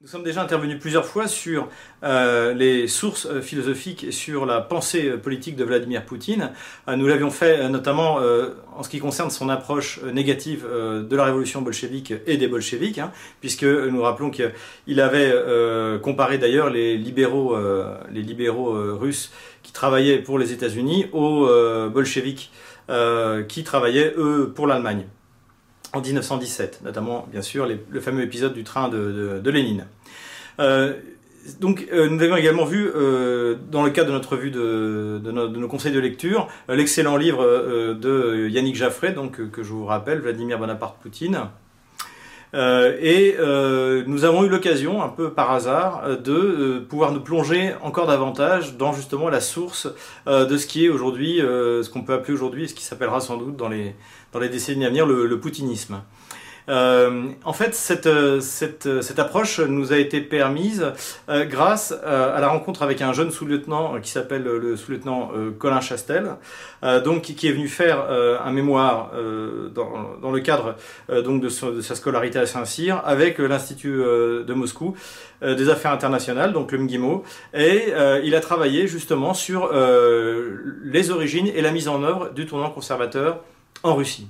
Nous sommes déjà intervenus plusieurs fois sur euh, les sources euh, philosophiques et sur la pensée euh, politique de Vladimir Poutine. nous l'avions fait notamment en ce qui concerne son approche négative de la révolution bolchevique et des bolcheviks, hein, puisque nous rappelons qu'il avait comparé d'ailleurs les libéraux, les libéraux russes qui travaillaient pour les États-Unis aux bolcheviks qui travaillaient eux pour l'Allemagne en 1917, notamment bien sûr le fameux épisode du train de, Lénine. Euh, donc euh, nous avons également vu, euh, dans le cadre de notre revue de, nos, conseils de lecture, l'excellent livre de Yannick Jaffray, donc, que je vous rappelle, Vladimir Bonaparte Poutine. Et nous avons eu l'occasion, un peu par hasard, de pouvoir nous plonger encore davantage dans justement la source de ce qui est aujourd'hui, ce qu'on peut appeler aujourd'hui, ce qui s'appellera sans doute dans les, dans les décennies à venir le, poutinisme. Euh, en fait, cette, cette, cette, approche nous a été permise euh, grâce euh, à la rencontre avec un jeune sous-lieutenant qui s'appelle le sous-lieutenant Colin Chastel, donc qui est venu faire un mémoire dans, le cadre donc de, de, sa scolarité à Saint-Cyr avec l'Institut de Moscou des affaires internationales, donc le MGIMO, et il a travaillé justement sur les origines et la mise en œuvre du tournant conservateur en Russie.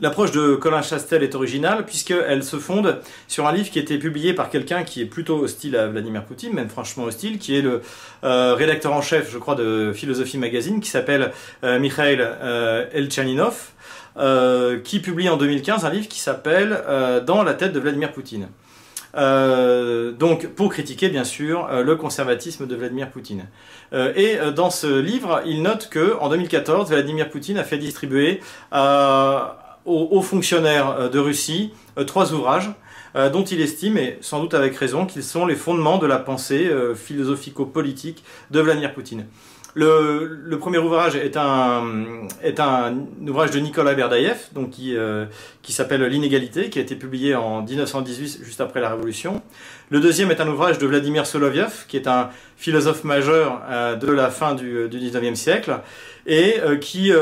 L'approche de Colin Chastel est originale puisqu'elle se fonde sur un livre qui a été publié par quelqu'un qui est plutôt hostile à Vladimir Poutine, même franchement hostile, qui est le euh, rédacteur en chef, je crois, de Philosophie Magazine, qui s'appelle euh, Mikhail euh, Elchaninov, qui publie en 2015 un livre qui s'appelle Dans la tête de Vladimir Poutine. Euh, donc pour critiquer bien sûr euh, le conservatisme de Vladimir Poutine. Euh, et dans ce livre, il note que en 2014, Vladimir Poutine a fait distribuer aux, fonctionnaires de Russie trois ouvrages dont il estime, et sans doute avec raison, qu'ils sont les fondements de la pensée philosophico-politique de Vladimir Poutine. Le, premier ouvrage est un, ouvrage de Nicolas Berdaïev, donc qui, euh, s'appelle L'inégalité, qui a été publié en 1918, juste après la Révolution. Le deuxième est un ouvrage de Vladimir Soloviev, qui est un philosophe majeur euh, de la fin du, du 19e siècle, et euh, qui,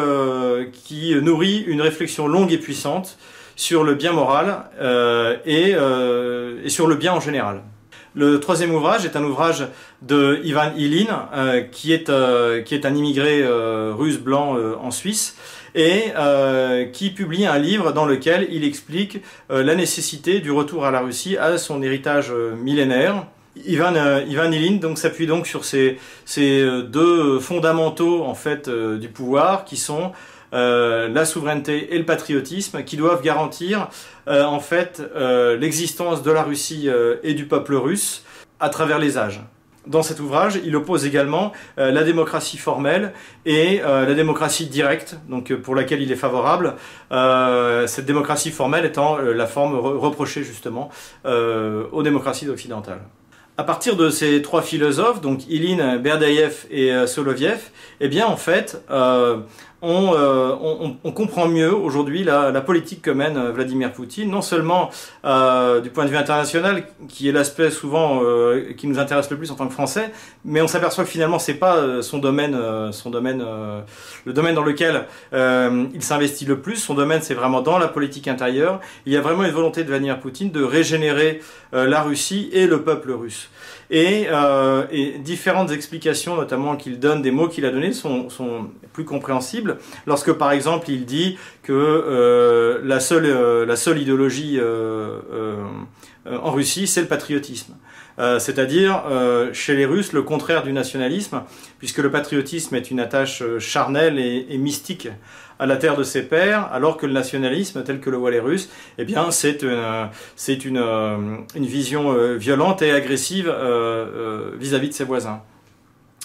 qui nourrit une réflexion longue et puissante sur le bien moral et, et sur le bien en général. Le troisième ouvrage est un ouvrage de Ivan Ilin, euh, qui, est, euh, qui est un immigré euh, russe blanc en Suisse, et qui publie un livre dans lequel il explique la nécessité du retour à la Russie, à son héritage millénaire. Ivan, Ivan Ilin donc s'appuie donc sur ces, ces deux fondamentaux en fait du pouvoir qui sont euh, la souveraineté et le patriotisme qui doivent garantir euh, en fait euh, l'existence de la Russie et du peuple russe à travers les âges. Dans cet ouvrage, il oppose également la démocratie formelle et la démocratie directe, donc pour laquelle il est favorable. cette démocratie formelle étant la forme reprochée justement aux démocraties occidentales. À partir de ces trois philosophes, donc Ilin, Berdaïev et Soloviev, eh bien en fait, on, comprend mieux aujourd'hui la, politique que mène euh, Vladimir Poutine, non seulement euh, du point de vue international, qui est l'aspect souvent qui nous intéresse le plus en tant que Français, mais on s'aperçoit que finalement c'est pas son domaine, son domaine, le domaine dans lequel il s'investit le plus. Son domaine, c'est vraiment dans la politique intérieure. Il y a vraiment une volonté de Vladimir Poutine de régénérer la Russie et le peuple russe. Et, différentes explications, notamment qu'il donne des mots qu'il a donnés, sont plus compréhensibles. Lorsque par exemple il dit que euh, la, seule, euh, la seule idéologie euh, en Russie c'est le patriotisme. C'est-à-dire chez les Russes le contraire du nationalisme, puisque le patriotisme est une attache charnelle et, mystique à la terre de ses pères, alors que le nationalisme, tel que le voient les Russes, eh bien, c'est une, vision violente et agressive vis-à-vis -vis de ses voisins.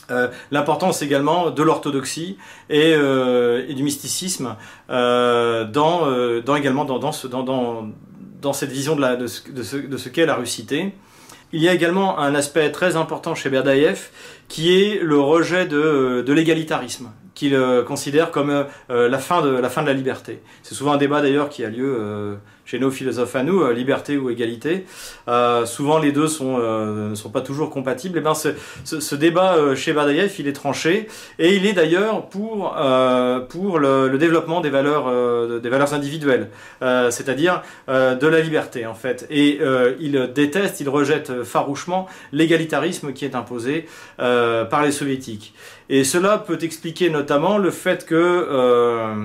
Euh, l'importance également de l'orthodoxie et, euh, et, du mysticisme euh, dans, euh, dans, également dans, dans, ce, dans, cette vision de, la, de ce, de ce, qu'est la russité. Il y a également un aspect très important chez Berdaïev qui est le rejet de, de l'égalitarisme, qu'il considère comme la, fin de, la fin de la liberté. C'est souvent un débat d'ailleurs qui a lieu chez nos philosophes à nous, liberté ou égalité. souvent les deux sont ne sont pas toujours compatibles. Et eh ben ce, ce, débat chez Badaïev, il est tranché et il est d'ailleurs pour pour le, développement des valeurs des valeurs individuelles, c'est-à-dire de la liberté en fait. Et il déteste, il rejette farouchement l'égalitarisme qui est imposé par les soviétiques. Et cela peut expliquer notamment le fait que, euh,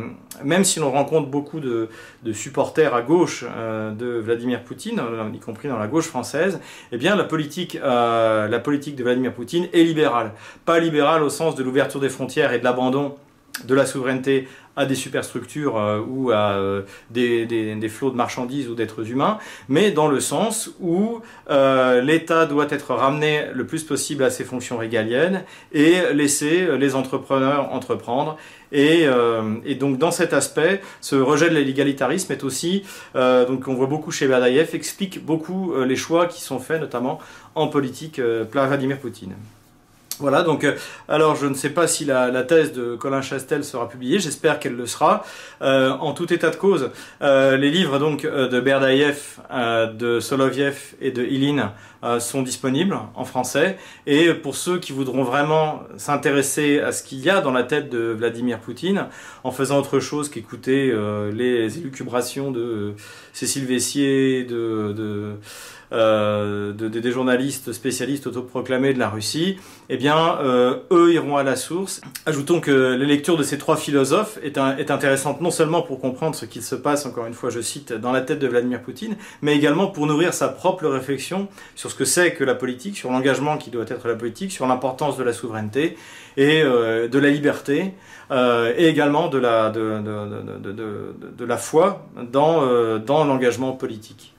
même si l'on rencontre beaucoup de, supporters à gauche euh, de Vladimir Poutine, euh, y compris dans la gauche française, eh bien la politique, de Vladimir Poutine est libérale. Pas libérale au sens de l'ouverture des frontières et de l'abandon de la souveraineté à des superstructures euh, ou à euh, des, flots de marchandises ou d'êtres humains, mais dans le sens où euh, l'État doit être ramené le plus possible à ses fonctions régaliennes et laisser les entrepreneurs entreprendre. Et, et donc dans cet aspect, ce rejet de l'égalitarisme est aussi, donc on voit beaucoup chez Badaïev, explique beaucoup les choix qui sont faits notamment en politique par Vladimir Poutine. Voilà, donc, euh, alors je ne sais pas si la, thèse de Colin Chastel sera publiée, j'espère qu'elle le sera. Euh, en tout état de cause, euh, les livres donc de Berdaïev, de Soloviev et de Ilin sont disponibles en français. Et pour ceux qui voudront vraiment s'intéresser à ce qu'il y a dans la tête de Vladimir Poutine, en faisant autre chose qu'écouter les élucubrations de Cécile Vessier, de euh, de, des journalistes spécialistes autoproclamés de la Russie, eh bien, euh, eux iront à la source. Ajoutons que la lecture de ces trois philosophes est, intéressante non seulement pour comprendre ce qu'il se passe, encore une fois, je cite, dans la tête de Vladimir Poutine, mais également pour nourrir sa propre réflexion sur ce que c'est que la politique, sur l'engagement qui doit être la politique, sur l'importance de la souveraineté et euh, de la liberté, et également de la, foi dans l'engagement politique.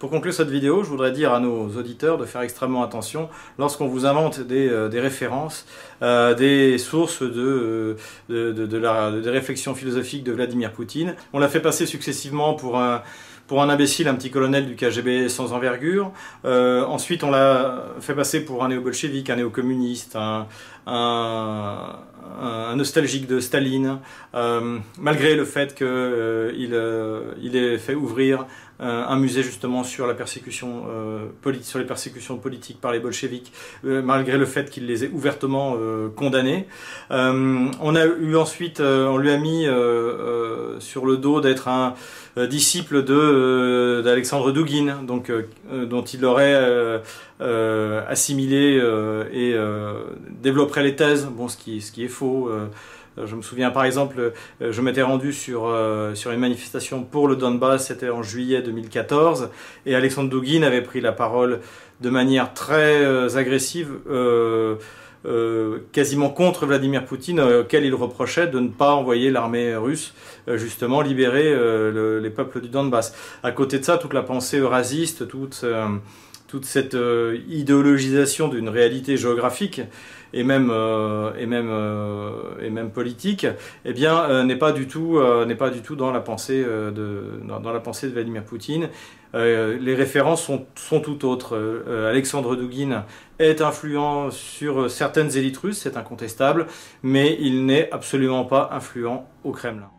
Pour conclure cette vidéo, je voudrais dire à nos auditeurs de faire extrêmement attention lorsqu'on vous invente des, euh, références, euh, des sources de, euh, de, des réflexions philosophiques de Vladimir Poutine. On l'a fait passer successivement pour un, pour un imbécile, un petit colonel du KGB sans envergure. ensuite, on l'a fait passer pour un néo-bolchevique, un néo-communiste, un, un, nostalgique de Staline, malgré le fait qu'il il ait fait ouvrir euh, un musée justement sur la persécution euh, sur les persécutions politiques par les bolcheviks, euh, malgré le fait qu'il les ait ouvertement condamnés. on a eu ensuite, on lui a mis sur le dos d'être un disciple de d'Alexandre Douguin, donc dont il aurait assimilé et les thèses, bon ce qui ce est faux. Euh, je me souviens par exemple, euh, je m'étais rendu sur, euh, sur une manifestation pour le Donbass, c'était en juillet 2014, et Alexandre Douguin avait pris la parole de manière très agressive. quasiment contre Vladimir Poutine, auquel il reprochait de ne pas envoyer l'armée russe justement libérer les peuples du Donbass. À côté de ça, toute la pensée eurasiste, toute, toute cette idéologisation d'une réalité géographique et même euh, euh, politique, euh, n'est pas du tout dans la pensée pensée de Vladimir Poutine. les références sont, sont tout autres. Alexandre Douguin est influent sur certaines élites russes, c'est incontestable, mais il n'est absolument pas influent au Kremlin.